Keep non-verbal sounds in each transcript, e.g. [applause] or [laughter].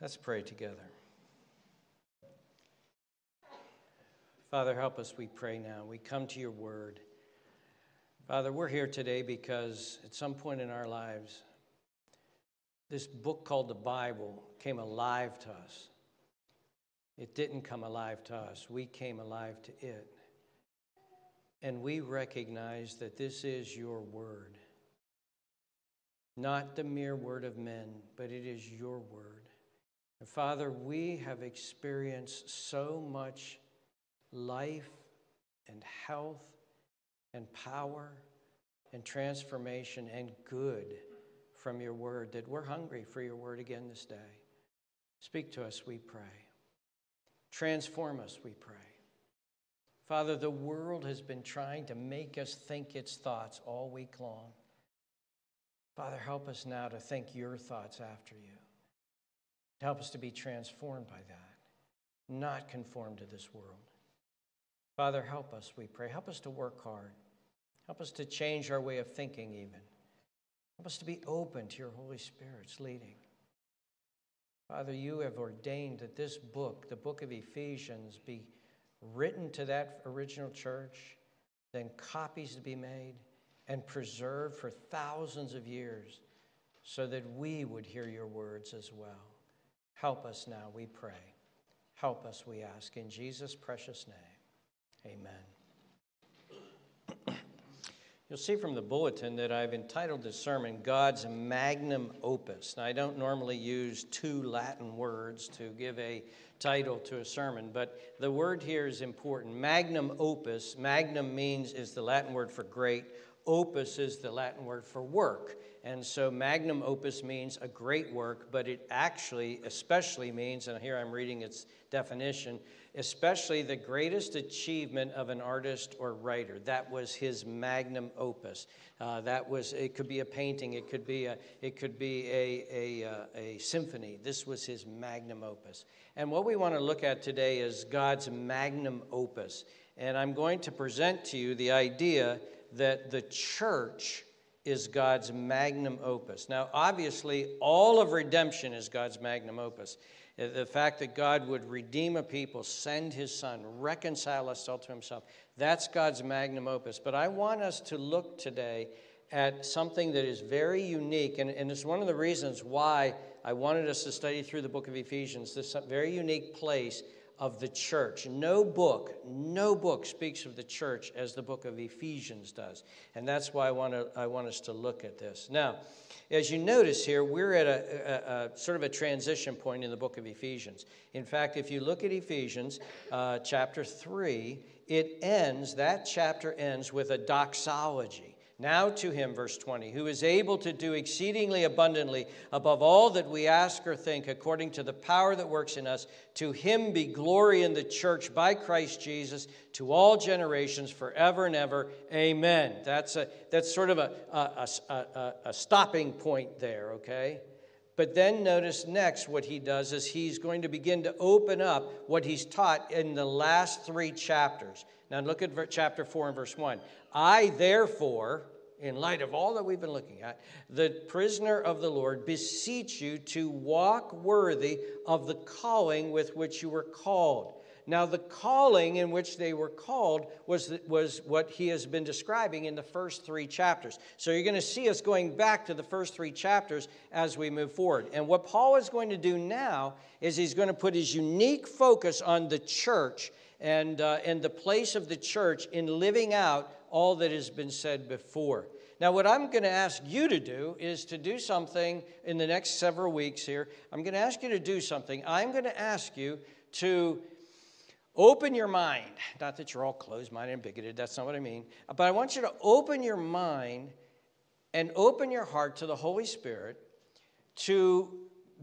Let's pray together. Father, help us, we pray now. We come to your word. Father, we're here today because at some point in our lives, this book called the Bible came alive to us. It didn't come alive to us, we came alive to it. And we recognize that this is your word. Not the mere word of men, but it is your word. And Father, we have experienced so much life and health and power and transformation and good from your word that we're hungry for your word again this day. Speak to us, we pray. Transform us, we pray. Father, the world has been trying to make us think its thoughts all week long. Father, help us now to think your thoughts after you. Help us to be transformed by that, not conform to this world. Father, help us, we pray. Help us to work hard. Help us to change our way of thinking, even. Help us to be open to your Holy Spirit's leading. Father, you have ordained that this book, the book of Ephesians, be written to that original church, then copies to be made and preserved for thousands of years so that we would hear your words as well. Help us now, we pray. Help us, we ask, in Jesus' precious name. Amen. [clears throat] You'll see from the bulletin that I've entitled this sermon God's Magnum Opus. Now, I don't normally use two Latin words to give a title to a sermon, but the word here is important. Magnum opus, magnum means is the Latin word for great, opus is the Latin word for work. And so magnum opus means a great work, but it actually, especially means, and here I'm reading its definition, especially the greatest achievement of an artist or writer. That was his magnum opus. Uh, that was, it could be a painting, it could be a, it could be a, a, a, uh, a symphony. This was his magnum opus. And what we want to look at today is God's magnum opus. And I'm going to present to you the idea that the church is God's magnum opus. Now, obviously, all of redemption is God's magnum opus. Uh, the fact that God would redeem a people, send his son, reconcile us all to himself, that's God's magnum opus. But I want us to look today at something that is very unique, and, and it's one of the reasons why I wanted us to study through the book of Ephesians, this uh, very unique place of the church. No book, no book speaks of the church as the book of Ephesians does. And that's why I want, to, I want us to look at this. Now, as you notice here, we're at a, a, a, sort of a transition point in the book of Ephesians. In fact, if you look at Ephesians uh, chapter 3, it ends, that chapter ends with a doxology. Now to him, verse 20, who is able to do exceedingly abundantly above all that we ask or think, according to the power that works in us, to him be glory in the church by Christ Jesus to all generations forever and ever. Amen. That's, a, that's sort of a, a, a, a stopping point there, okay? But then notice next what he does is he's going to begin to open up what he's taught in the last three chapters. Now look at chapter 4 and verse 1. I, therefore, in light of all that we've been looking at, the prisoner of the Lord, beseech you to walk worthy of the calling with which you were called. Now, the calling in which they were called was, was what he has been describing in the first three chapters. So, you're going to see us going back to the first three chapters as we move forward. And what Paul is going to do now is he's going to put his unique focus on the church and, uh, and the place of the church in living out all that has been said before. Now, what I'm going to ask you to do is to do something in the next several weeks here. I'm going to ask you to do something. I'm going to ask you to open your mind. Not that you're all closed minded and bigoted, that's not what I mean. But I want you to open your mind and open your heart to the Holy Spirit to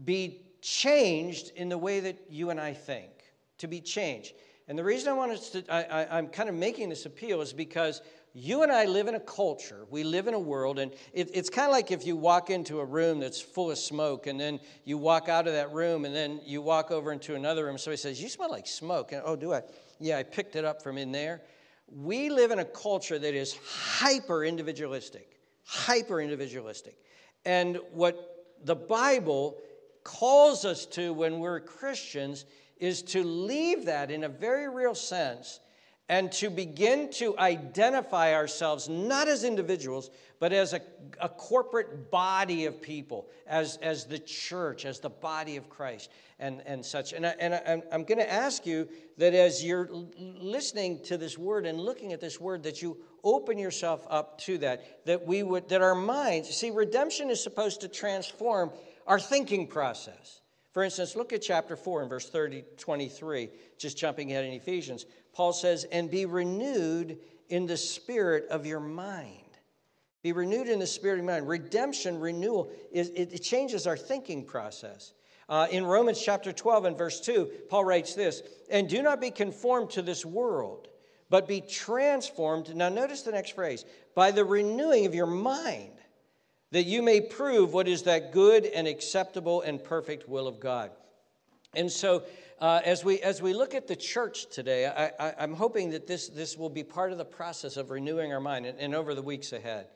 be changed in the way that you and I think, to be changed. And the reason I want to, I, am kind of making this appeal is because you and I live in a culture, we live in a world, and it, it's kind of like if you walk into a room that's full of smoke, and then you walk out of that room, and then you walk over into another room. Somebody says, You smell like smoke. And, oh, do I? Yeah, I picked it up from in there. We live in a culture that is hyper individualistic, hyper individualistic. And what the Bible calls us to when we're Christians is to leave that in a very real sense and to begin to identify ourselves not as individuals, but as a, a corporate body of people, as, as the church, as the body of Christ, and, and such. And, I, and I, I'm going to ask you that as you're listening to this word and looking at this word, that you open yourself up to that, that we would, that our minds, see, redemption is supposed to transform our thinking process. For instance, look at chapter 4 and verse 30, 23, just jumping ahead in Ephesians. Paul says, and be renewed in the spirit of your mind. Be renewed in the spirit of your mind. Redemption, renewal, is, it, it changes our thinking process. Uh, in Romans chapter 12 and verse 2, Paul writes this And do not be conformed to this world, but be transformed. Now, notice the next phrase by the renewing of your mind, that you may prove what is that good and acceptable and perfect will of God. And so, uh, as, we, as we look at the church today, I, am hoping that this, this will be part of the process of renewing our mind and, and over the weeks ahead.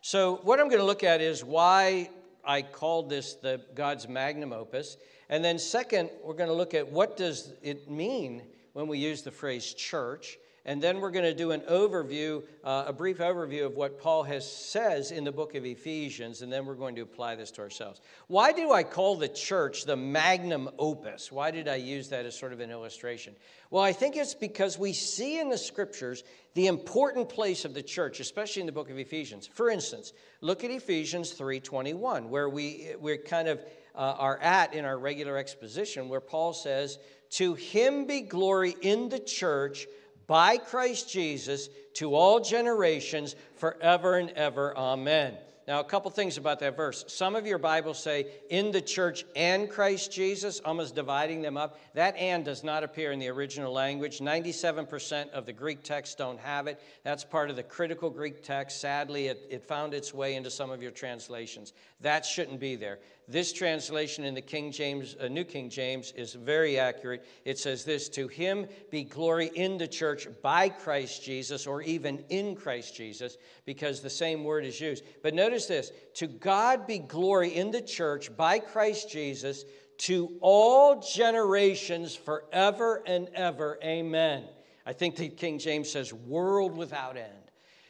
So, what I'm going to look at is why I called this the God's magnum opus. And then, second, we're going to look at what does it mean when we use the phrase church. And then we're going to do an overview, uh, a brief overview of what Paul has says in the book of Ephesians, and then we're going to apply this to ourselves. Why do I call the church the magnum opus? Why did I use that as sort of an illustration? Well, I think it's because we see in the scriptures the important place of the church, especially in the book of Ephesians. For instance, look at Ephesians 3:21, where we we're kind of uh, are at in our regular exposition, where Paul says, "To him be glory in the church." By Christ Jesus to all generations forever and ever. Amen. Now, a couple things about that verse. Some of your Bibles say in the church and Christ Jesus, almost dividing them up. That and does not appear in the original language. 97% of the Greek texts don't have it. That's part of the critical Greek text. Sadly, it, it found its way into some of your translations. That shouldn't be there. This translation in the King James, uh, New King James, is very accurate. It says this To him be glory in the church by Christ Jesus, or even in Christ Jesus, because the same word is used. But notice this To God be glory in the church by Christ Jesus to all generations forever and ever. Amen. I think the King James says, world without end.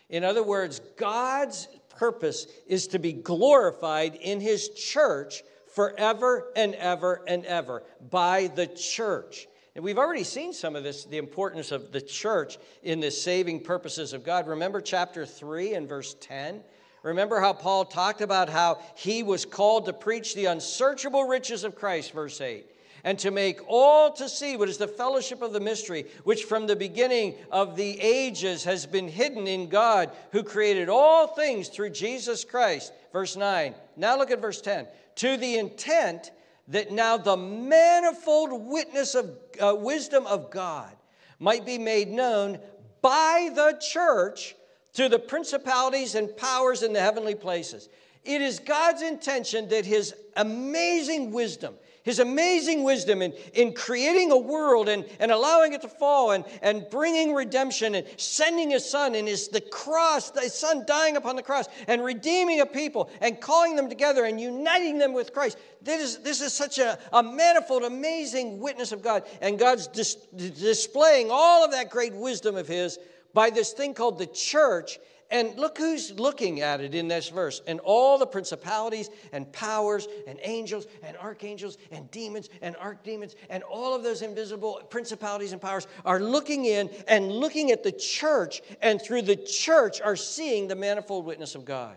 In other words, God's purpose is to be glorified in his church forever and ever and ever by the church. And we've already seen some of this, the importance of the church in the saving purposes of God. Remember chapter 3 and verse 10? Remember how Paul talked about how he was called to preach the unsearchable riches of Christ, verse 8 and to make all to see what is the fellowship of the mystery, which from the beginning of the ages has been hidden in God, who created all things through Jesus Christ. Verse 9. Now look at verse 10. To the intent that now the manifold witness of uh, wisdom of God might be made known by the church to the principalities and powers in the heavenly places. It is God's intention that his amazing wisdom, his amazing wisdom in, in creating a world and, and allowing it to fall and, and bringing redemption and sending his son and his the cross, the son dying upon the cross and redeeming a people and calling them together and uniting them with Christ. This is, this is such a, a manifold, amazing witness of God. And God's dis, displaying all of that great wisdom of his by this thing called the church and look who's looking at it in this verse. And all the principalities and powers and angels and archangels and demons and archdemons and all of those invisible principalities and powers are looking in and looking at the church, and through the church are seeing the manifold witness of God.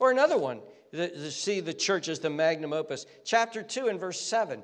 Or another one, to see the church as the magnum opus. Chapter 2 and verse 7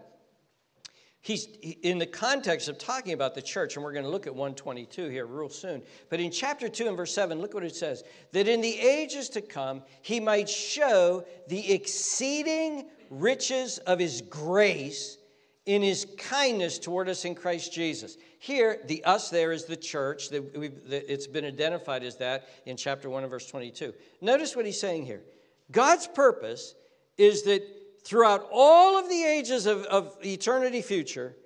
He's in the context of talking about the church, and we're going to look at 122 here real soon. But in chapter 2 and verse 7, look what it says that in the ages to come, he might show the exceeding riches of his grace in his kindness toward us in Christ Jesus. Here, the us there is the church. that It's been identified as that in chapter 1 and verse 22. Notice what he's saying here God's purpose is that throughout all of the ages of, of eternity future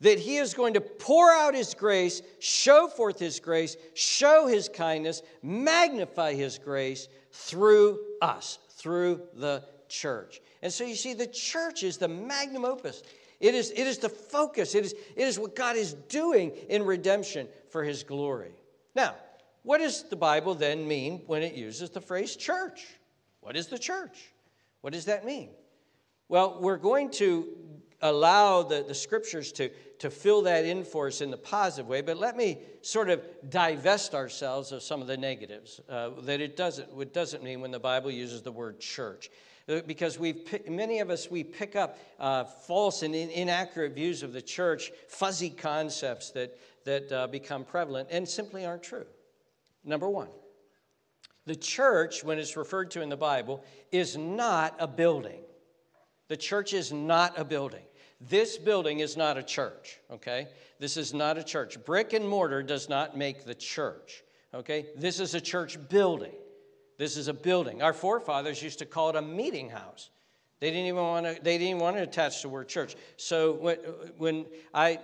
that he is going to pour out his grace, show forth his grace, show his kindness, magnify his grace through us, through the church. And so you see, the church is the magnum opus. It is, it is the focus. It is, it is what God is doing in redemption for his glory. Now, what does the Bible then mean when it uses the phrase church? What is the church? What does that mean? Well, we're going to allow the, the scriptures to, to fill that in for us in the positive way, but let me sort of divest ourselves of some of the negatives uh, that it doesn't, it doesn't mean when the Bible uses the word church. Uh, because we've many of us we pick up uh, false and in, inaccurate views of the church, fuzzy concepts that that uh, become prevalent and simply aren't true. Number one, the church, when it's referred to in the Bible, is not a building. The church is not a building. This building is not a church, okay? This is not a church. Brick and mortar does not make the church, okay? This is a church building. This is a building. Our forefathers used to call it a meeting house. They didn't even want to. They didn't even want to attach the word church. So when, when I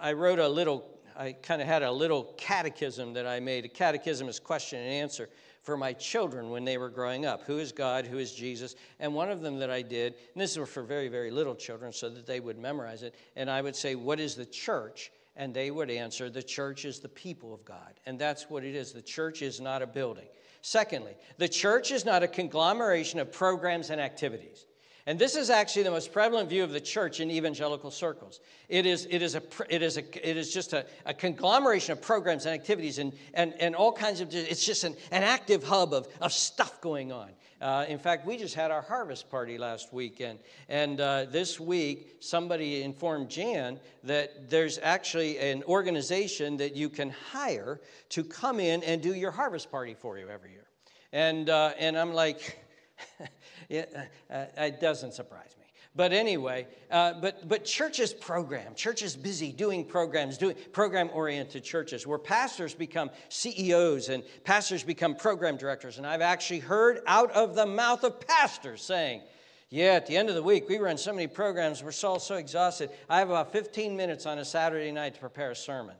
I wrote a little, I kind of had a little catechism that I made. A catechism is question and answer for my children when they were growing up. Who is God? Who is Jesus? And one of them that I did, and this was for very, very little children so that they would memorize it, and I would say, What is the church? And they would answer, The church is the people of God. And that's what it is. The church is not a building. Secondly, the church is not a conglomeration of programs and activities. And this is actually the most prevalent view of the church in evangelical circles. It is, it is, a, it is, a, it is just a, a conglomeration of programs and activities and, and, and all kinds of, it's just an, an active hub of, of stuff going on. Uh, in fact, we just had our harvest party last weekend. And uh, this week, somebody informed Jan that there's actually an organization that you can hire to come in and do your harvest party for you every year. And, uh, and I'm like, [laughs] it, uh, uh, it doesn't surprise me. But anyway, uh, but, but churches program. Churches busy doing programs, doing program-oriented churches where pastors become CEOs and pastors become program directors. And I've actually heard out of the mouth of pastors saying, yeah, at the end of the week, we run so many programs, we're all so exhausted. I have about 15 minutes on a Saturday night to prepare a sermon.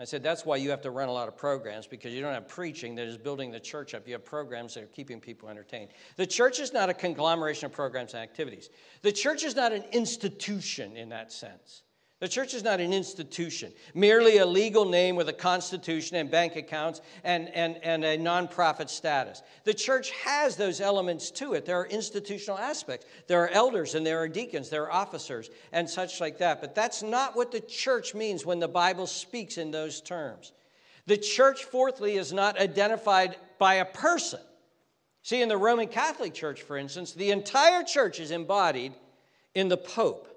I said, that's why you have to run a lot of programs because you don't have preaching that is building the church up. You have programs that are keeping people entertained. The church is not a conglomeration of programs and activities. The church is not an institution in that sense. The church is not an institution, merely a legal name with a constitution and bank accounts and, and, and a nonprofit status. The church has those elements to it. There are institutional aspects. There are elders and there are deacons, there are officers and such like that. But that's not what the church means when the Bible speaks in those terms. The church, fourthly, is not identified by a person. See, in the Roman Catholic Church, for instance, the entire church is embodied in the Pope.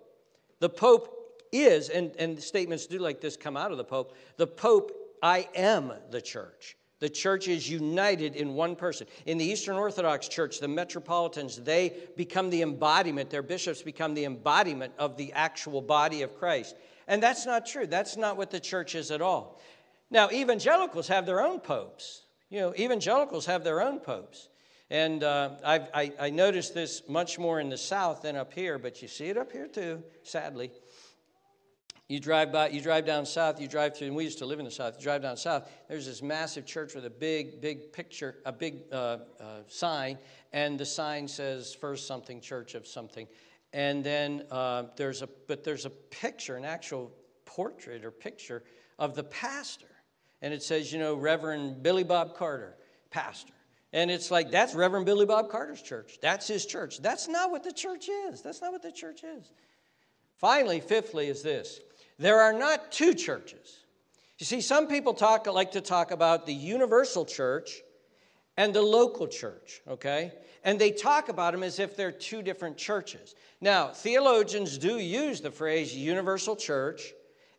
The Pope is, and, and statements do like this come out of the Pope, the Pope, I am the church. The church is united in one person. In the Eastern Orthodox Church, the metropolitans, they become the embodiment, their bishops become the embodiment of the actual body of Christ. And that's not true. That's not what the church is at all. Now, evangelicals have their own popes. You know, evangelicals have their own popes. And uh, I, I noticed this much more in the South than up here, but you see it up here too, sadly. You drive by, you drive down south, you drive through, and we used to live in the south. You drive down south, there's this massive church with a big, big picture, a big uh, uh, sign, and the sign says First Something Church of something. And then uh, there's a, but there's a picture, an actual portrait or picture of the pastor. And it says, you know, Reverend Billy Bob Carter, pastor. And it's like, that's Reverend Billy Bob Carter's church. That's his church. That's not what the church is. That's not what the church is. Finally, fifthly, is this there are not two churches. You see, some people talk like to talk about the universal church and the local church, okay? And they talk about them as if they're two different churches. Now, theologians do use the phrase universal church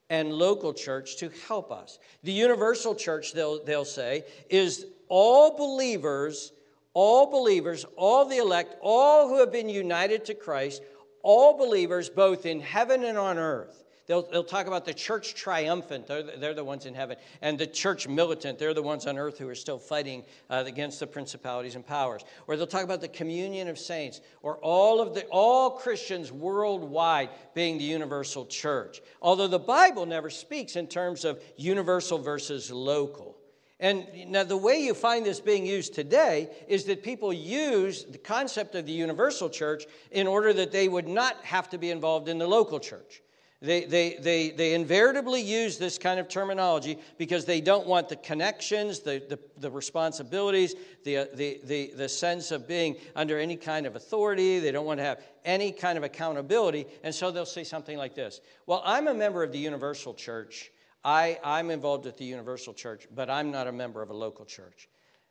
and local church to help us. The universal church, they'll, they'll say, is all believers, all believers, all the elect, all who have been united to Christ, all believers both in heaven and on earth. They'll, they'll talk about the church triumphant, they're, they're the ones in heaven, and the church militant, they're the ones on earth who are still fighting uh, against the principalities and powers. Or they'll talk about the communion of saints, or all of the all Christians worldwide being the universal church. Although the Bible never speaks in terms of universal versus local. And now, the way you find this being used today is that people use the concept of the universal church in order that they would not have to be involved in the local church. They, they, they, they invariably use this kind of terminology because they don't want the connections, the, the, the responsibilities, the, uh, the, the, the sense of being under any kind of authority. They don't want to have any kind of accountability. And so they'll say something like this Well, I'm a member of the Universal Church. I, I'm involved with the Universal Church, but I'm not a member of a local church.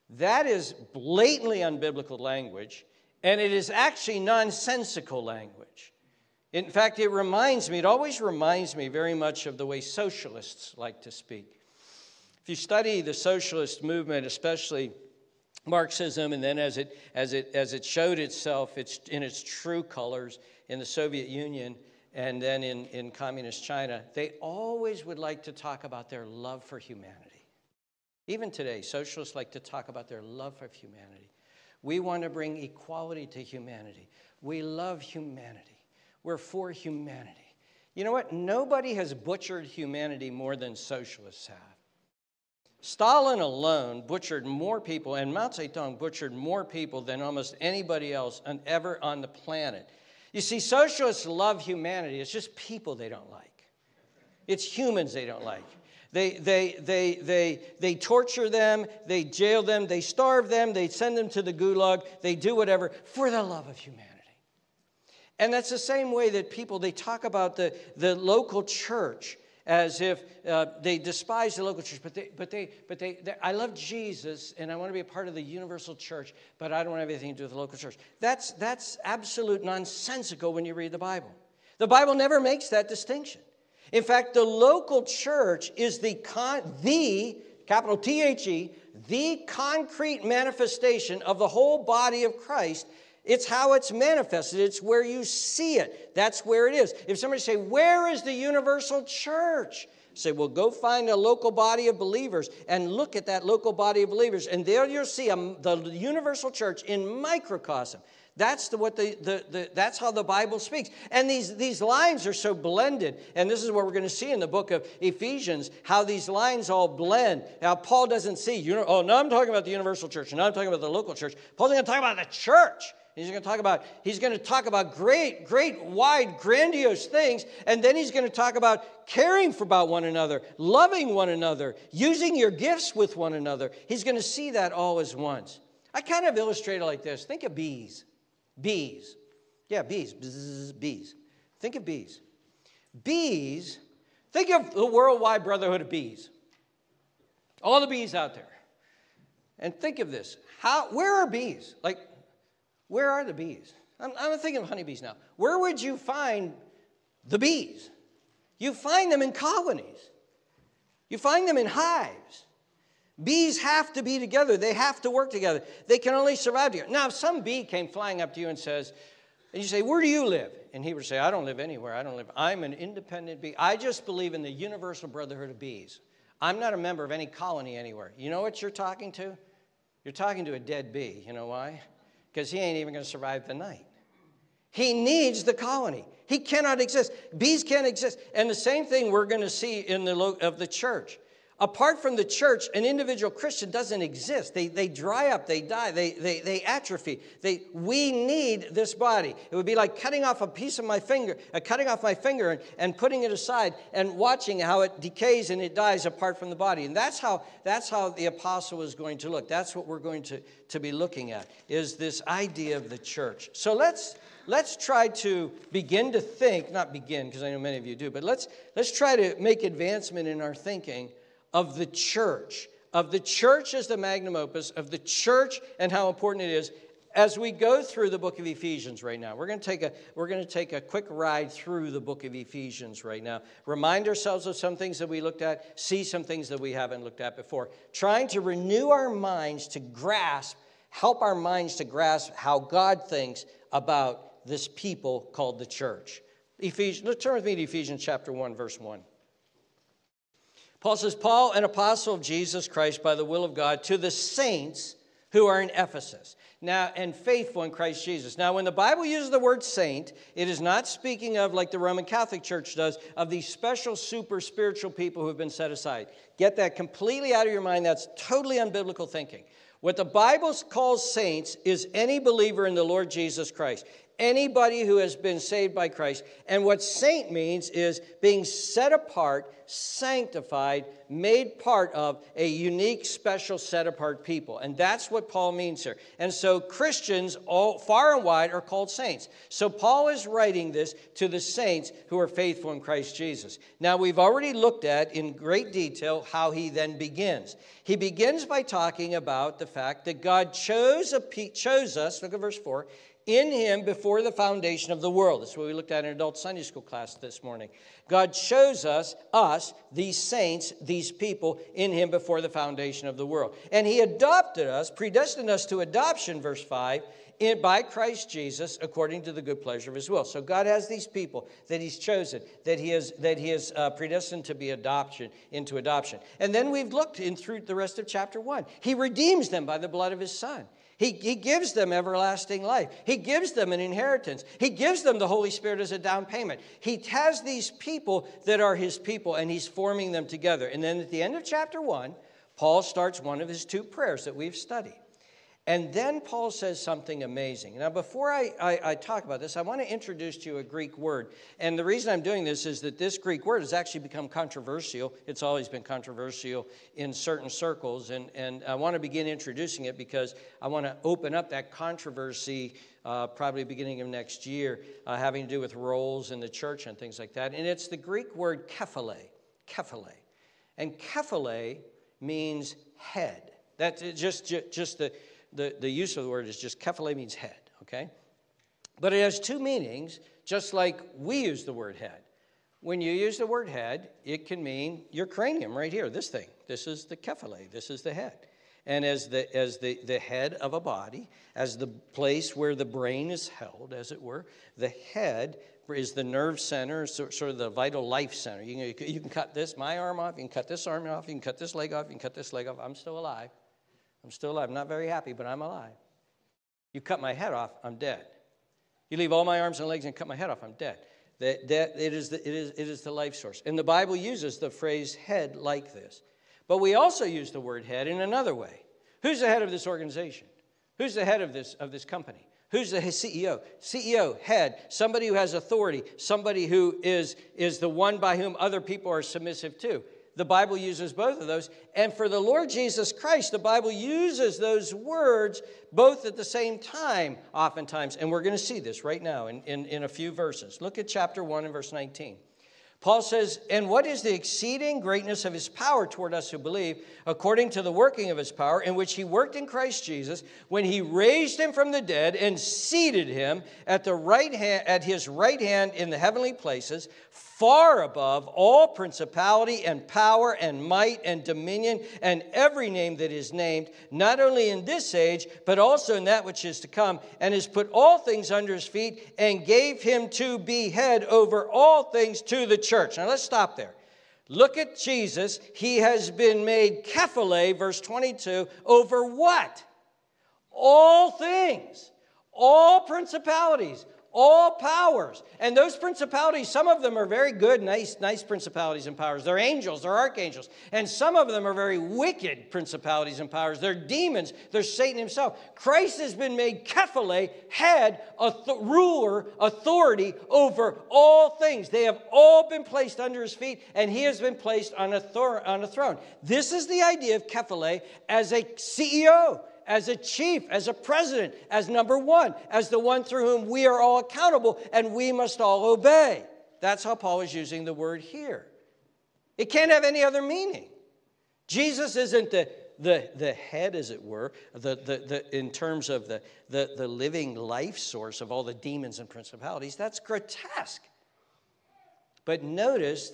That is blatantly unbiblical language, and it is actually nonsensical language. In fact, it reminds me, it always reminds me very much of the way socialists like to speak. If you study the socialist movement, especially Marxism, and then as it, as it, as it showed itself it's, in its true colors in the Soviet Union and then in, in communist China, they always would like to talk about their love for humanity. Even today, socialists like to talk about their love for humanity. We want to bring equality to humanity. We love humanity. We're for humanity. You know what? Nobody has butchered humanity more than socialists have. Stalin alone butchered more people, and Mao Zedong butchered more people than almost anybody else ever on the planet. You see, socialists love humanity. It's just people they don't like. It's humans they don't like. They, they, they, they, they torture them, they jail them, they starve them, they send them to the gulag, they do whatever for the love of humanity. And that's the same way that people, they talk about the, the local church as if uh, they despise the local church, but they, but they, but they, I love Jesus and I want to be a part of the universal church, but I don't have anything to do with the local church. That's, that's absolute nonsensical when you read the Bible. The Bible never makes that distinction. In fact, the local church is the, con, the capital T H E, the concrete manifestation of the whole body of Christ it's how it's manifested. It's where you see it. That's where it is. If somebody say, "Where is the universal church?" Say, well, go find a local body of believers and look at that local body of believers, and there you'll see a, the universal church in microcosm. That's the, what the, the, the, that's how the Bible speaks. And these, these lines are so blended. And this is what we're going to see in the book of Ephesians, how these lines all blend. Now, Paul doesn't see, you know, oh, now I'm talking about the universal church, and now I'm talking about the local church. Paul's going to talk about the church. He's going to talk about he's going to talk about great, great, wide, grandiose things, and then he's going to talk about caring for about one another, loving one another, using your gifts with one another. He's going to see that all as once. I kind of illustrate it like this. Think of bees. Bees. Yeah, bees. Bzz, bees. Think of bees. Bees, think of the worldwide brotherhood of bees. All the bees out there. And think of this. How where are bees? Like where are the bees? I'm, I'm thinking of honeybees now. Where would you find the bees? You find them in colonies, you find them in hives. Bees have to be together. They have to work together. They can only survive together. Now, if some bee came flying up to you and says, and you say, Where do you live? And he would say, I don't live anywhere. I don't live. I'm an independent bee. I just believe in the universal brotherhood of bees. I'm not a member of any colony anywhere. You know what you're talking to? You're talking to a dead bee. You know why? Because he ain't even going to survive the night. He needs the colony. He cannot exist. Bees can't exist. And the same thing we're going to see in the of the church. Apart from the church, an individual Christian doesn't exist. They, they dry up, they die, they, they, they atrophy. They, we need this body. It would be like cutting off a piece of my finger, uh, cutting off my finger and, and putting it aside and watching how it decays and it dies apart from the body. And that's how, that's how the apostle is going to look. That's what we're going to, to be looking at, is this idea of the church. So let's, let's try to begin to think, not begin, because I know many of you do, but let's, let's try to make advancement in our thinking of the church, of the church as the magnum opus, of the church and how important it is as we go through the book of Ephesians right now. We're going to take a we're going to take a quick ride through the book of Ephesians right now. Remind ourselves of some things that we looked at, see some things that we haven't looked at before. Trying to renew our minds to grasp, help our minds to grasp how God thinks about this people called the church. Ephesians, turn with me to Ephesians chapter 1 verse 1. Paul says, Paul, an apostle of Jesus Christ by the will of God, to the saints who are in Ephesus. Now, and faithful in Christ Jesus. Now, when the Bible uses the word saint, it is not speaking of, like the Roman Catholic Church does, of these special super spiritual people who have been set aside. Get that completely out of your mind. That's totally unbiblical thinking. What the Bible calls saints is any believer in the Lord Jesus Christ anybody who has been saved by Christ. And what saint means is being set apart, sanctified, made part of a unique, special, set apart people. And that's what Paul means here. And so Christians, all far and wide, are called saints. So Paul is writing this to the saints who are faithful in Christ Jesus. Now, we've already looked at in great detail how he then begins. He begins by talking about the fact that God chose, a, chose us, look at verse 4 in him before the foundation of the world. That's what we looked at in adult Sunday school class this morning. God shows us, us, these saints, these people, in him before the foundation of the world. And he adopted us, predestined us to adoption, verse 5, in, by Christ Jesus, according to the good pleasure of his will. So God has these people that he's chosen, that he has, that he is uh, predestined to be adoption, into adoption. And then we've looked in through the rest of chapter 1. He redeems them by the blood of his son. He, he gives them everlasting life. He gives them an inheritance. He gives them the Holy Spirit as a down payment. He has these people that are his people, and he's forming them together. And then at the end of chapter one, Paul starts one of his two prayers that we've studied. And then Paul says something amazing. Now, before I, I, I, talk about this, I want to introduce to you a Greek word. And the reason I'm doing this is that this Greek word has actually become controversial. It's always been controversial in certain circles. And, and I want to begin introducing it because I want to open up that controversy uh, probably beginning of next year, uh, having to do with roles in the church and things like that. And it's the Greek word kephale. Kephale. And kephale means head. That's just, just the the, the use of the word is just kephale means head, okay? But it has two meanings, just like we use the word head. When you use the word head, it can mean your cranium right here, this thing. This is the kephale, this is the head. And as the, as the, the head of a body, as the place where the brain is held, as it were, the head is the nerve center, sort of the vital life center. You can, you can cut this, my arm off, you can cut this arm off, you can cut this leg off, you can cut this leg off. I'm still alive. I'm still alive. I'm not very happy, but I'm alive. You cut my head off, I'm dead. You leave all my arms and legs and cut my head off, I'm dead. That, that, it, is the, it, is, it is the life source. And the Bible uses the phrase head like this. But we also use the word head in another way. Who's the head of this organization? Who's the head of this, of this company? Who's the CEO? CEO, head, somebody who has authority, somebody who is, is the one by whom other people are submissive to the Bible uses both of those. And for the Lord Jesus Christ, the Bible uses those words both at the same time, oftentimes. And we're going to see this right now in, in, in a few verses. Look at chapter 1 and verse 19. Paul says, And what is the exceeding greatness of his power toward us who believe, according to the working of his power, in which he worked in Christ Jesus, when he raised him from the dead and seated him at, the right hand, at his right hand in the heavenly places, far above all principality and power and might and dominion and every name that is named, not only in this age, but also in that which is to come, and has put all things under his feet and gave him to be head over all things to the church. Now let's stop there. Look at Jesus. He has been made kephale, verse 22, over what? All things, all principalities, all powers. And those principalities, some of them are very good, nice, nice principalities and powers. They're angels, they're archangels. And some of them are very wicked principalities and powers. They're demons, they're Satan himself. Christ has been made kephale, head, author, ruler, authority over all things. They have all been placed under his feet, and he has been placed on a, thor- on a throne. This is the idea of kephale as a CEO as a chief, as a president, as number one, as the one through whom we are all accountable and we must all obey. That's how Paul is using the word here. It can't have any other meaning. Jesus isn't the, the, the head, as it were, the, the, the, in terms of the, the, the living life source of all the demons and principalities. That's grotesque. But notice,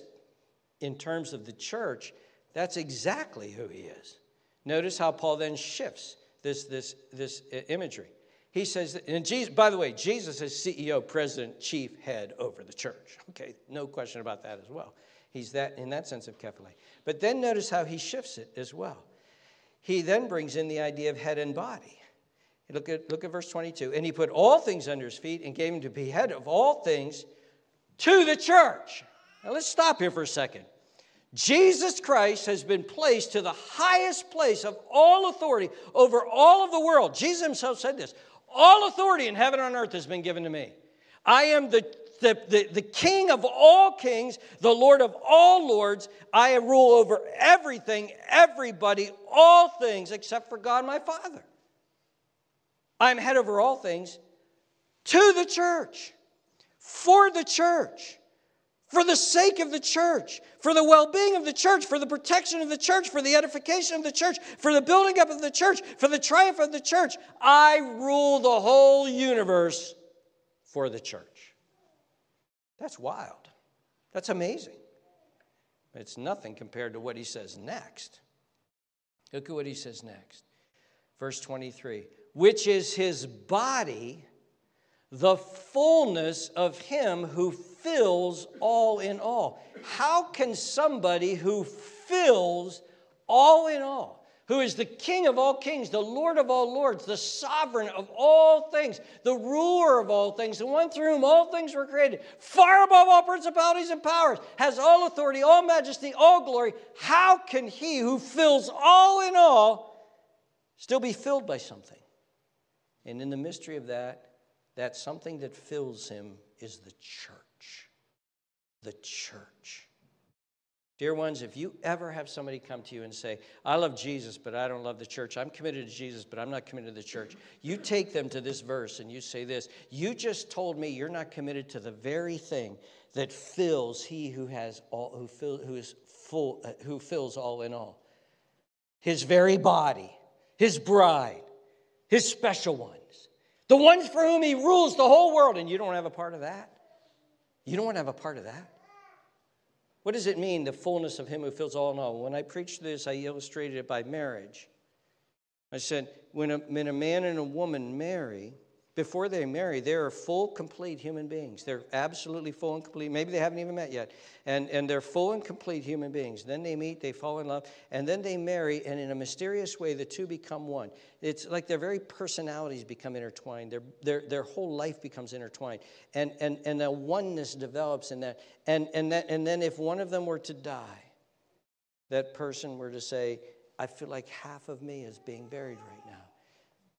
in terms of the church, that's exactly who he is. Notice how Paul then shifts this, this, this imagery. He says, and Jesus, by the way, Jesus is CEO, president, chief, head over the church. Okay, no question about that as well. He's that in that sense of kephale. But then notice how he shifts it as well. he then brings in the idea of head and body. Look at, look at verse 22. And he put all things under his feet and gave him to be head of all things to the church. Now let's stop here for a second. Jesus Christ has been placed to the highest place of all authority over all of the world. Jesus himself said this All authority in heaven and on earth has been given to me. I am the, the, the, the king of all kings, the Lord of all lords. I rule over everything, everybody, all things, except for God my Father. I'm head over all things to the church, for the church for the sake of the church, for the well being of the church, for the protection of the church, for the edification of the church, for the building up of the church, for the triumph of the church. I rule the whole universe for the church. That's wild. That's amazing. It's nothing compared to what he says next. Look at what he says next. Verse 23 which is his body, the fullness of him who fills all in all. How can somebody who fills all in all, who is the King of all kings, the Lord of all lords, the sovereign of all things, the ruler of all things, the one through whom all things were created, far above all principalities and powers, has all authority, all majesty, all glory, how can he who fills all in all still be filled by something? And in the mystery of that, that something that fills him is the church the church. Dear ones, if you ever have somebody come to you and say, I love Jesus, but I don't love the church, I'm committed to Jesus, but I'm not committed to the church, you take them to this verse and you say this You just told me you're not committed to the very thing that fills he who has all, who, fill, who is full, uh, who fills all in all. His very body, his bride, his special ones, the ones for whom he rules the whole world, and you don't have a part of that. You don't want to have a part of that. What does it mean, the fullness of Him who fills all in all? When I preached this, I illustrated it by marriage. I said, when a, when a man and a woman marry, before they marry, they are full, complete human beings. They're absolutely full and complete. Maybe they haven't even met yet. And, and they're full and complete human beings. Then they meet, they fall in love, and then they marry, and in a mysterious way, the two become one. It's like their very personalities become intertwined, their, their, their whole life becomes intertwined. And, and, and a oneness develops in that. And, and, that. and then if one of them were to die, that person were to say, I feel like half of me is being buried right now.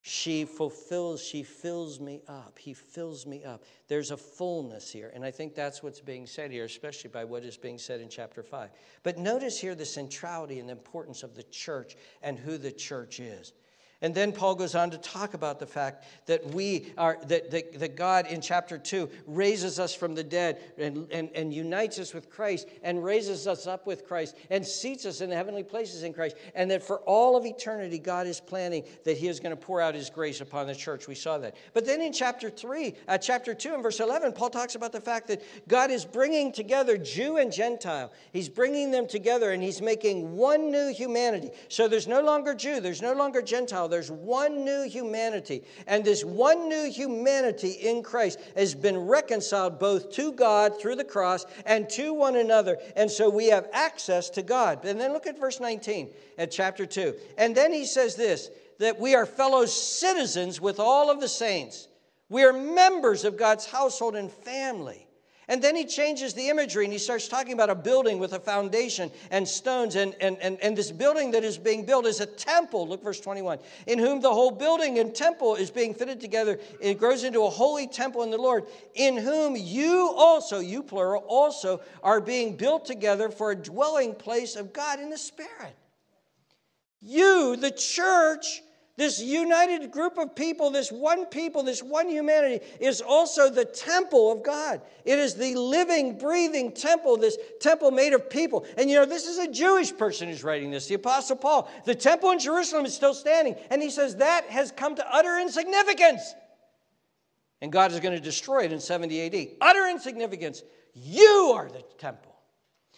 She fulfills, she fills me up. He fills me up. There's a fullness here. And I think that's what's being said here, especially by what is being said in chapter 5. But notice here the centrality and the importance of the church and who the church is. And then Paul goes on to talk about the fact that we are, that, that, that God in chapter 2 raises us from the dead and, and, and unites us with Christ and raises us up with Christ and seats us in the heavenly places in Christ. And that for all of eternity, God is planning that He is going to pour out His grace upon the church. We saw that. But then in chapter 3, uh, chapter 2 and verse 11, Paul talks about the fact that God is bringing together Jew and Gentile. He's bringing them together and He's making one new humanity. So there's no longer Jew, there's no longer Gentile there's one new humanity. And this one new humanity in Christ has been reconciled both to God through the cross and to one another. And so we have access to God. And then look at verse 19 at chapter 2. And then he says this that we are fellow citizens with all of the saints. We are members of God's household and family. And then he changes the imagery and he starts talking about a building with a foundation and stones. And, and, and, and this building that is being built is a temple. Look, verse 21. In whom the whole building and temple is being fitted together. It grows into a holy temple in the Lord. In whom you also, you plural, also are being built together for a dwelling place of God in the Spirit. You, the church, this united group of people, this one people, this one humanity, is also the temple of God. It is the living, breathing temple, this temple made of people. And you know, this is a Jewish person who's writing this, the Apostle Paul. The temple in Jerusalem is still standing, and he says that has come to utter insignificance. And God is going to destroy it in 70 AD. Utter insignificance. You are the temple.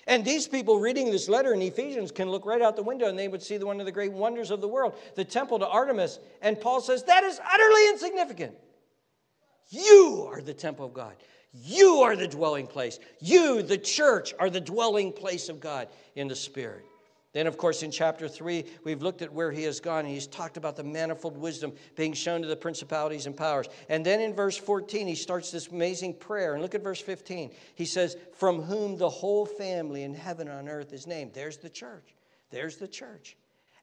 And these people reading this letter in Ephesians can look right out the window and they would see one of the great wonders of the world, the temple to Artemis. And Paul says, that is utterly insignificant. You are the temple of God. You are the dwelling place. You, the church, are the dwelling place of God in the Spirit. Then, of course, in chapter 3, we've looked at where he has gone, and he's talked about the manifold wisdom being shown to the principalities and powers. And then in verse 14, he starts this amazing prayer. And look at verse 15. He says, From whom the whole family in heaven and on earth is named. There's the church. There's the church.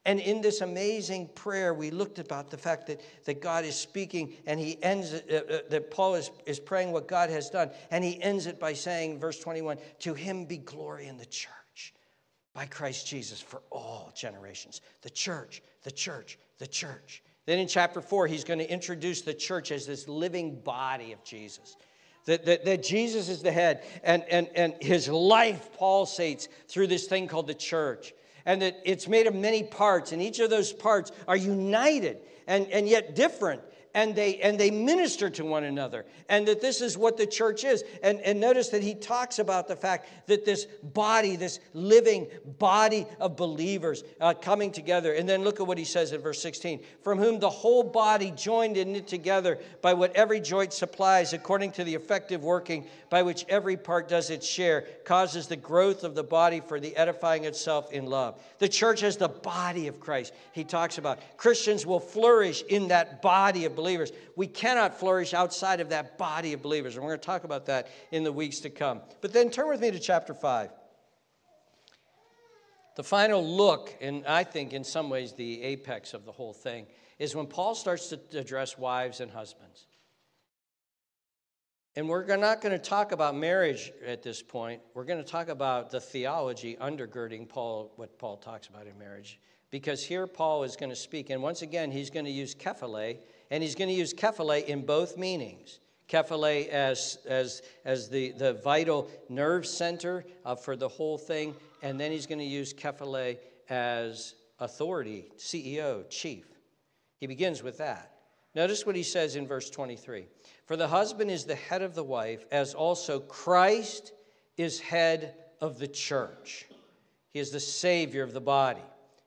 And in this amazing prayer, we looked about the fact that, that God is speaking, and he ends it, uh, uh, that Paul is, is praying what God has done. And he ends it by saying, verse 21, To him be glory in the church by Christ Jesus for all generations. The church, the church, the church. Then in chapter 4, he's going to introduce the church as this living body of Jesus. That, that, that, Jesus is the head, and, and, and his life pulsates through this thing called the church. And that it's made of many parts, and each of those parts are united and, and yet different and they and they minister to one another and that this is what the church is. And, and notice that he talks about the fact that this body this living body of believers uh, coming together. And then look at what he says in verse 16 from whom the whole body joined and knit together by what every joint supplies according to the effective working by which every part does its share causes the growth of the body for the edifying itself in love. The church is the body of christ he talks about. Christians will flourish in that body of believers. We cannot flourish outside of that body of believers. And we're going to talk about that in the weeks to come. But then turn with me to chapter 5. The final look, and I think in some ways the apex of the whole thing, is when Paul starts to address wives and husbands. And we're not going to talk about marriage at this point. We're going to talk about the theology undergirding Paul, what Paul talks about in marriage. Because here Paul is going to speak, and once again, he's going to use kephale and he's going to use kephale in both meanings. Kephale as, as, as the, the vital nerve center uh, for the whole thing, and then he's going to use kephale as authority, CEO, chief. He begins with that. Notice what he says in verse 23 For the husband is the head of the wife, as also Christ is head of the church. He is the Savior of the body.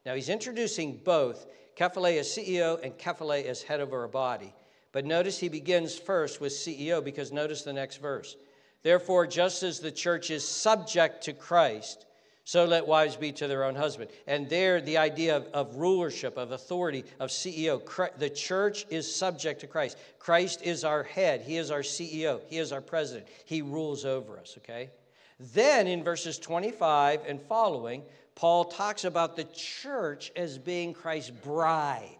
Now he's introducing both Kephale as CEO and Kephale as head over a body. But notice he begins first with CEO because notice the next verse. Therefore, just as the church is subject to Christ, so let wives be to their own husband. And there, the idea of, of rulership, of authority, of CEO. The church is subject to Christ. Christ is our head. He is our CEO. He is our president. He rules over us, okay? Then in verses 25 and following, Paul talks about the church as being Christ's bride,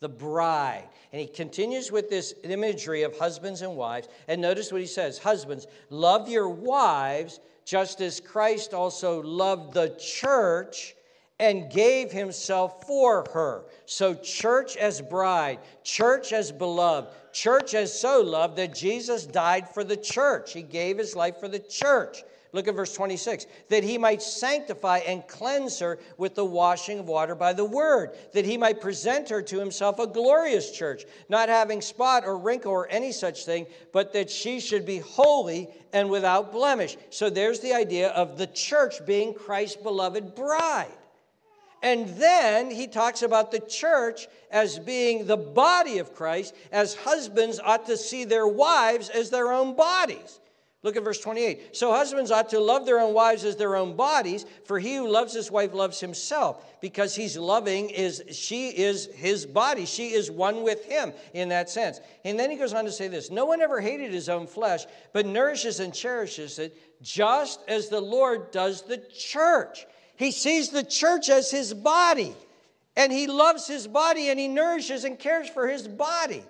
the bride. And he continues with this imagery of husbands and wives. And notice what he says Husbands, love your wives just as Christ also loved the church and gave himself for her. So, church as bride, church as beloved, church as so loved that Jesus died for the church. He gave his life for the church. Look at verse 26. That he might sanctify and cleanse her with the washing of water by the word, that he might present her to himself a glorious church, not having spot or wrinkle or any such thing, but that she should be holy and without blemish. So there's the idea of the church being Christ's beloved bride. And then he talks about the church as being the body of Christ, as husbands ought to see their wives as their own bodies. Look at verse 28. So husbands ought to love their own wives as their own bodies, for he who loves his wife loves himself, because he's loving is she is his body. She is one with him in that sense. And then he goes on to say this No one ever hated his own flesh, but nourishes and cherishes it, just as the Lord does the church. He sees the church as his body, and he loves his body, and he nourishes and cares for his body.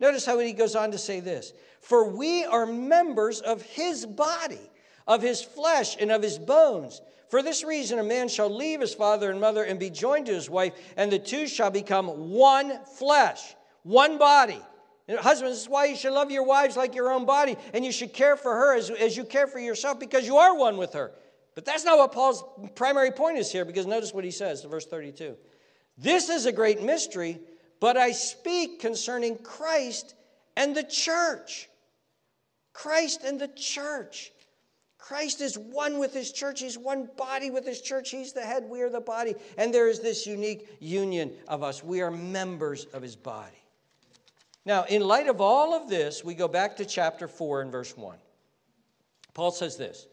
Notice how he goes on to say this For we are members of his body, of his flesh, and of his bones. For this reason, a man shall leave his father and mother and be joined to his wife, and the two shall become one flesh, one body. And husbands, this is why you should love your wives like your own body, and you should care for her as, as you care for yourself because you are one with her. But that's not what Paul's primary point is here, because notice what he says in verse 32. This is a great mystery but I speak concerning Christ and the church. Christ and the church. Christ is one with his church. He's one body with his church. He's the head, we are the body. And there is this unique union of us. We are members of his body. Now, in light of all of this, we go back to chapter 4 and verse 1. Paul says this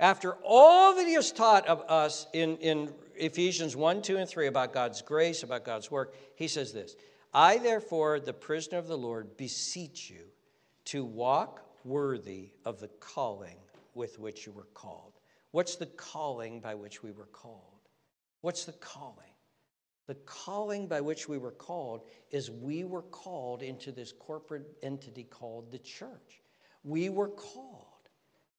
After all that he has taught of us in, in Ephesians 1, 2, and 3 about God's grace, about God's work, he says this I, therefore, the prisoner of the Lord, beseech you to walk worthy of the calling with which you were called. What's the calling by which we were called? What's the calling? The calling by which we were called is we were called into this corporate entity called the church. We were called.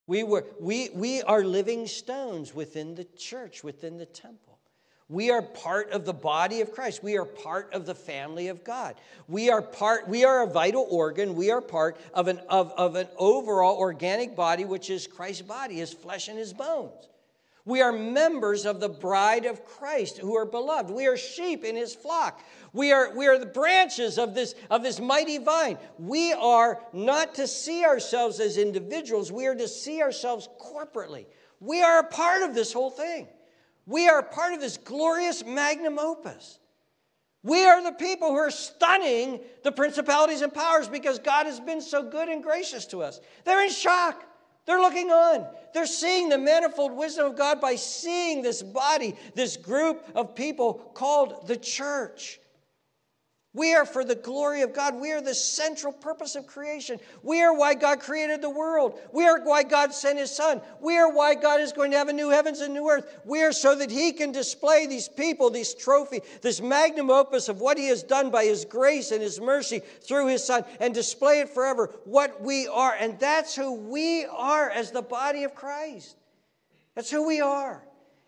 We, were, we, we are living stones within the church, within the temple. We are part of the body of Christ. We are part of the family of God. We are part, we are a vital organ. We are part of an, of, of an overall organic body, which is Christ's body, his flesh and his bones. We are members of the bride of Christ who are beloved. We are sheep in his flock. We are, we are the branches of this, of this mighty vine. We are not to see ourselves as individuals, we are to see ourselves corporately. We are a part of this whole thing. We are part of this glorious magnum opus. We are the people who are stunning the principalities and powers because God has been so good and gracious to us. They're in shock. They're looking on. They're seeing the manifold wisdom of God by seeing this body, this group of people called the church. We are for the glory of God. We are the central purpose of creation. We are why God created the world. We are why God sent His Son. We are why God is going to have a new heavens and new earth. We are so that He can display these people, this trophy, this magnum opus of what He has done by His grace and His mercy through His Son, and display it forever, what we are. And that's who we are as the body of Christ. That's who we are.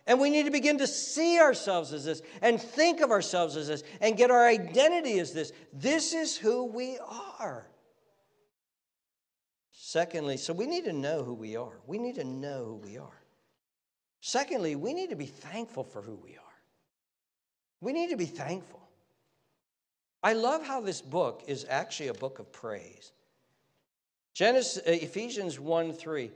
And we need to begin to see ourselves as this and think of ourselves as this and get our identity as this. This is who we are. Secondly, so we need to know who we are. We need to know who we are. Secondly, we need to be thankful for who we are. We need to be thankful. I love how this book is actually a book of praise. Genesis, uh, Ephesians 1 3.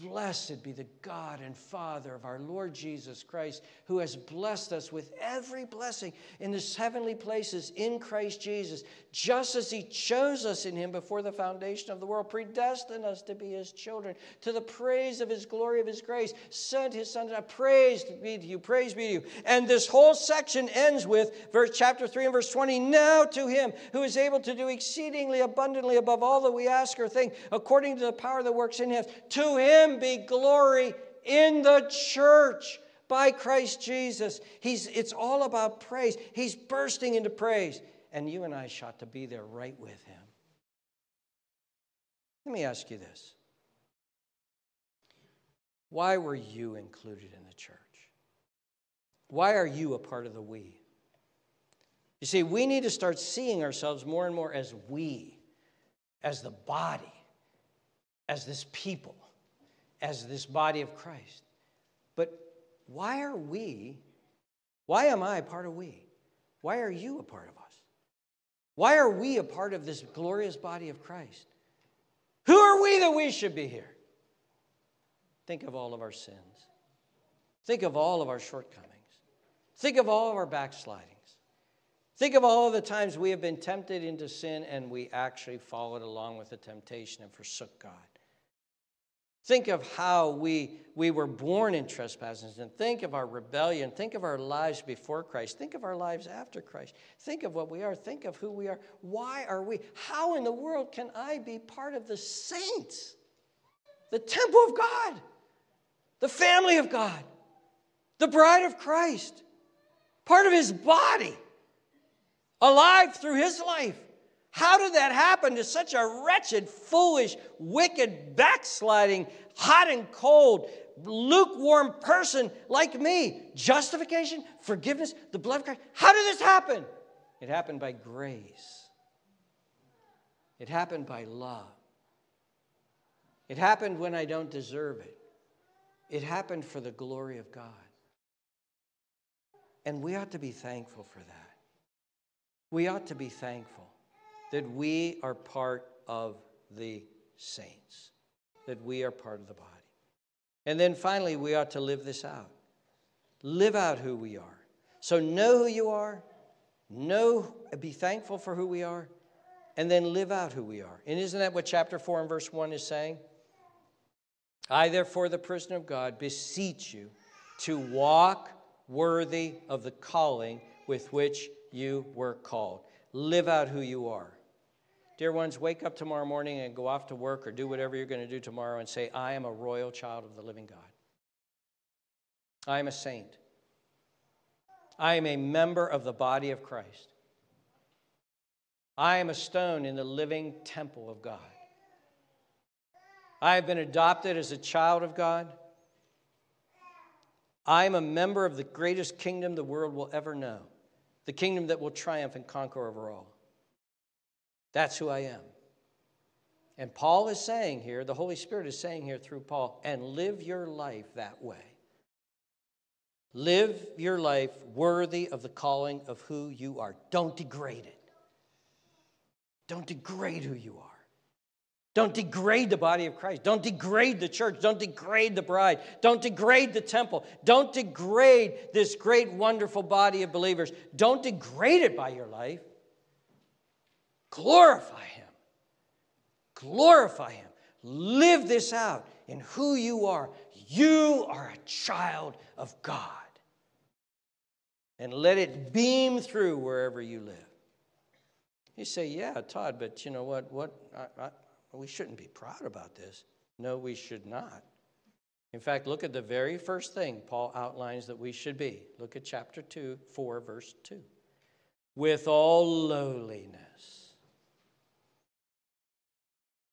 Blessed be the God and Father of our Lord Jesus Christ, who has blessed us with every blessing in the heavenly places in Christ Jesus, just as He chose us in Him before the foundation of the world, predestined us to be His children, to the praise of His glory of His grace, sent His Son to praise be to you, praise be to you. And this whole section ends with verse chapter 3 and verse 20. Now to Him who is able to do exceedingly abundantly above all that we ask or think, according to the power that works in Him, to Him him be glory in the church by Christ Jesus. He's, it's all about praise. He's bursting into praise. And you and I shot to be there right with him. Let me ask you this Why were you included in the church? Why are you a part of the we? You see, we need to start seeing ourselves more and more as we, as the body, as this people as this body of Christ. But why are we, why am I part of we? Why are you a part of us? Why are we a part of this glorious body of Christ? Who are we that we should be here? Think of all of our sins. Think of all of our shortcomings. Think of all of our backslidings. Think of all of the times we have been tempted into sin and we actually followed along with the temptation and forsook God. Think of how we, we were born in trespasses and think of our rebellion. Think of our lives before Christ. Think of our lives after Christ. Think of what we are. Think of who we are. Why are we? How in the world can I be part of the saints, the temple of God, the family of God, the bride of Christ, part of his body, alive through his life? How did that happen to such a wretched, foolish, wicked, backsliding, hot and cold, lukewarm person like me? Justification, forgiveness, the blood of Christ. How did this happen? It happened by grace, it happened by love. It happened when I don't deserve it. It happened for the glory of God. And we ought to be thankful for that. We ought to be thankful that we are part of the saints, that we are part of the body. And then finally, we ought to live this out. Live out who we are. So know who you are, know, be thankful for who we are, and then live out who we are. And isn't that what chapter 4 and verse 1 is saying? I, therefore, the prisoner of God, beseech you to walk worthy of the calling with which you were called. Live out who you are. Dear ones, wake up tomorrow morning and go off to work or do whatever you're going to do tomorrow and say, I am a royal child of the living God. I am a saint. I am a member of the body of Christ. I am a stone in the living temple of God. I have been adopted as a child of God. I am a member of the greatest kingdom the world will ever know, the kingdom that will triumph and conquer over all. That's who I am. And Paul is saying here, the Holy Spirit is saying here through Paul, and live your life that way. Live your life worthy of the calling of who you are. Don't degrade it. Don't degrade who you are. Don't degrade the body of Christ. Don't degrade the church. Don't degrade the bride. Don't degrade the temple. Don't degrade this great, wonderful body of believers. Don't degrade it by your life. Glorify Him. Glorify Him. Live this out in who you are. You are a child of God. And let it beam through wherever you live. You say, yeah, Todd, but you know what? What I, I, we shouldn't be proud about this. No, we should not. In fact, look at the very first thing Paul outlines that we should be. Look at chapter 2, 4, verse 2. With all lowliness.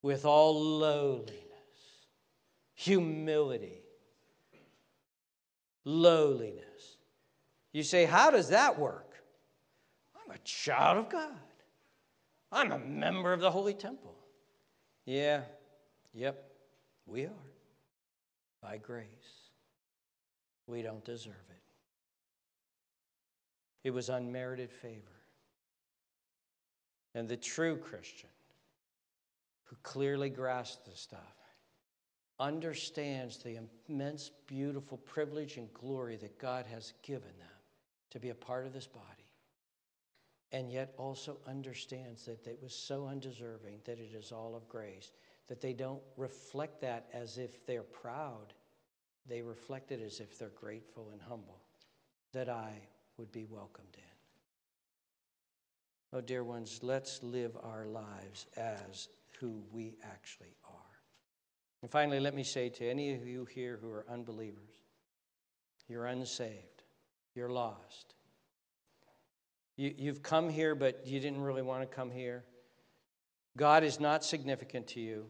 With all lowliness. Humility. Lowliness. You say, how does that work? I'm a child of God. I'm a member of the Holy Temple. Yeah, yep, we are. By grace. We don't deserve it. It was unmerited favor. And the true Christian, who clearly grasps this stuff, understands the immense, beautiful privilege and glory that God has given them to be a part of this body and yet also understands that it was so undeserving that it is all of grace, that they don't reflect that as if they're proud. They reflect it as if they're grateful and humble that I would be welcomed in. Oh, dear ones, let's live our lives as who we actually are. And finally, let me say to any of you here who are unbelievers, you're unsaved, you're lost you, you've come here, but you didn't really want to come here. God is not significant to you.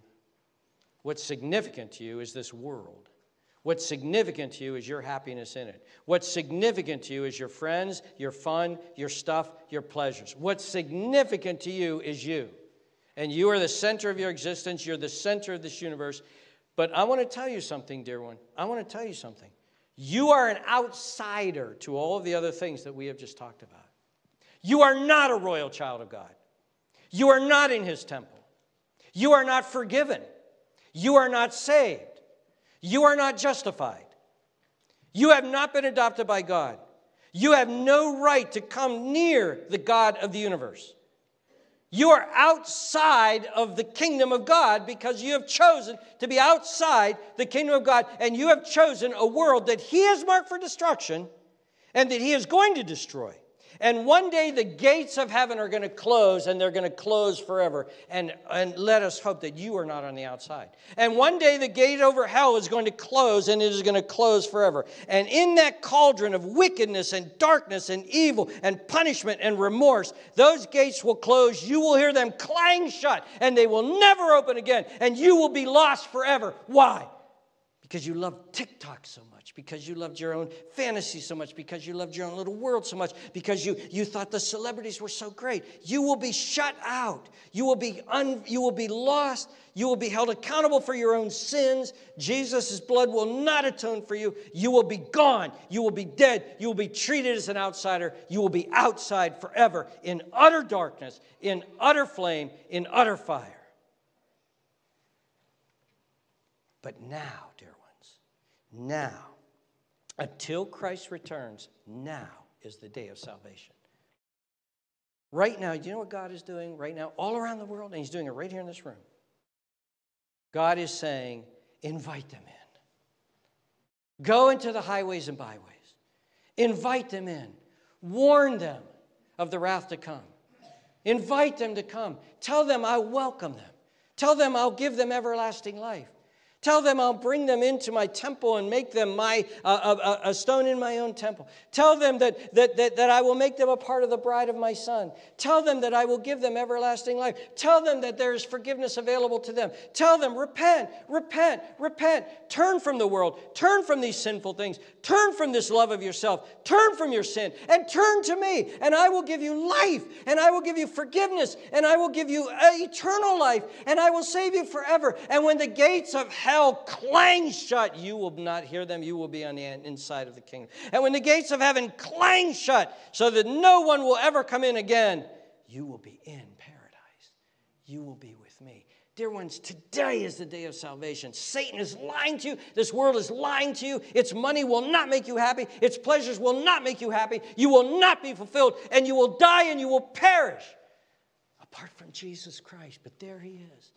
What's significant to you is this world. What's significant to you is your happiness in it. What's significant to you is your friends, your fun, your stuff, your pleasures. What's significant to you is you. And you are the center of your existence. You're the center of this universe. But I want to tell you something, dear one. I want to tell you something. You are an outsider to all of the other things that we have just talked about. You are not a royal child of God. You are not in his temple. You are not forgiven. You are not saved. You are not justified. You have not been adopted by God. You have no right to come near the God of the universe. You are outside of the kingdom of God because you have chosen to be outside the kingdom of God and you have chosen a world that He has marked for destruction and that He is going to destroy. And one day the gates of heaven are going to close and they're going to close forever. And, and let us hope that you are not on the outside. And one day the gate over hell is going to close and it is going to close forever. And in that cauldron of wickedness and darkness and evil and punishment and remorse, those gates will close. You will hear them clang shut and they will never open again. And you will be lost forever. Why? Because you love TikTok so much because you loved your own fantasy so much, because you loved your own little world so much, because you, you thought the celebrities were so great. You will be shut out. You will be, un, you will be lost. You will be held accountable for your own sins. Jesus' blood will not atone for you. You will be gone. You will be dead. You will be treated as an outsider. You will be outside forever in utter darkness, in utter flame, in utter fire. But now, dear ones, now, until Christ returns, now is the day of salvation. Right now, do you know what God is doing right now, all around the world? And He's doing it right here in this room. God is saying, invite them in. Go into the highways and byways, invite them in, warn them of the wrath to come. Invite them to come. Tell them I welcome them. Tell them I'll give them everlasting life. Tell them I'll bring them into my temple and make them my, uh, a, a, stone in my own temple. Tell them that, that, that, that I will make them a part of the bride of my son. Tell them that I will give them everlasting life. Tell them that there is forgiveness available to them. Tell them, repent, repent, repent. Turn from the world. Turn from these sinful things. Turn from this love of yourself. Turn from your sin and turn to me. And I will give you life. And I will give you forgiveness. And I will give you uh, eternal life. And I will save you forever. And when the gates of hell hell clang shut, you will not hear them. You will be on the inside of the kingdom. And when the gates of heaven clang shut, so that no one will ever come in again, you will be in paradise. You will be with me. Dear ones, today is the day of salvation. Satan is lying to you. This world is lying to you. Its money will not make you happy. Its pleasures will not make you happy. You will not be fulfilled, and you will die and you will perish apart from Jesus Christ. But there he is.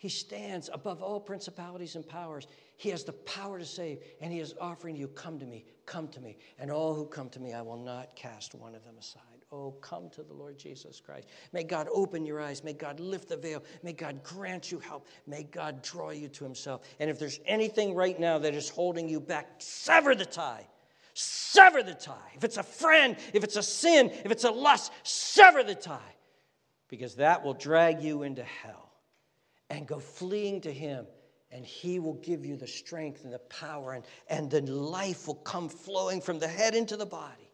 He stands above all principalities and powers. He has the power to save, and He is offering you, Come to me, come to me. And all who come to me, I will not cast one of them aside. Oh, come to the Lord Jesus Christ. May God open your eyes. May God lift the veil. May God grant you help. May God draw you to Himself. And if there's anything right now that is holding you back, sever the tie. Sever the tie. If it's a friend, if it's a sin, if it's a lust, sever the tie. Because that will drag you into hell and go fleeing to Him. And He will give you the strength and the power, and, and the life will come flowing from the head into the body.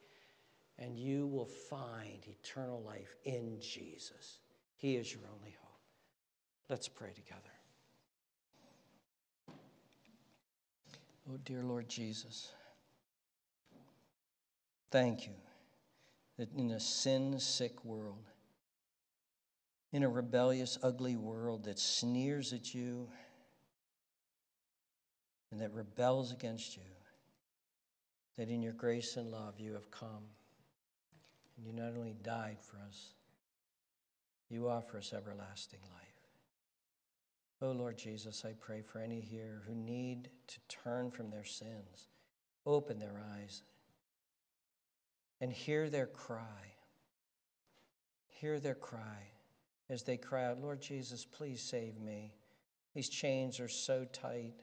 And you will find eternal life in Jesus. He is your only hope. Let's pray together. Oh, dear Lord Jesus, thank you that in a sin sick world, in a rebellious, ugly world that sneers at you and that rebels against you, that in your grace and love you have come. And you not only died for us, you offer us everlasting life. Oh Lord Jesus, I pray for any here who need to turn from their sins, open their eyes, and hear their cry. Hear their cry as they cry out, Lord Jesus, please save me. These chains are so tight.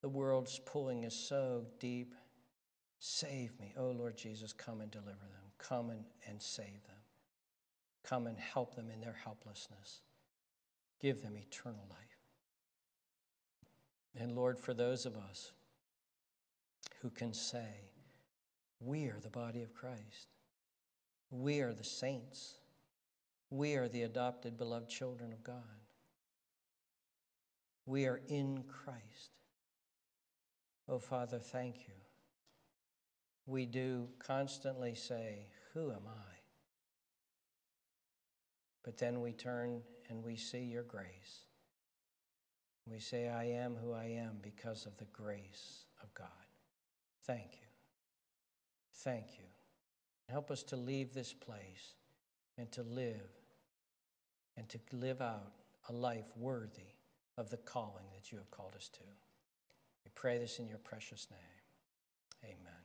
The world's pulling us so deep. Save me. Oh, Lord Jesus, come and deliver them. Come and, and save them. Come and help them in their helplessness. Give them eternal life. And Lord, for those of us who can say, we are the body of Christ, we are the saints. We are the adopted, beloved children of God. We are in Christ. Oh, Father, thank you. We do constantly say, Who am I? But then we turn and we see your grace. We say, I am who I am because of the grace of God. Thank you. Thank you. Help us to leave this place and to live and to live out a life worthy of the calling that you have called us to. We pray this in your precious name. Amen.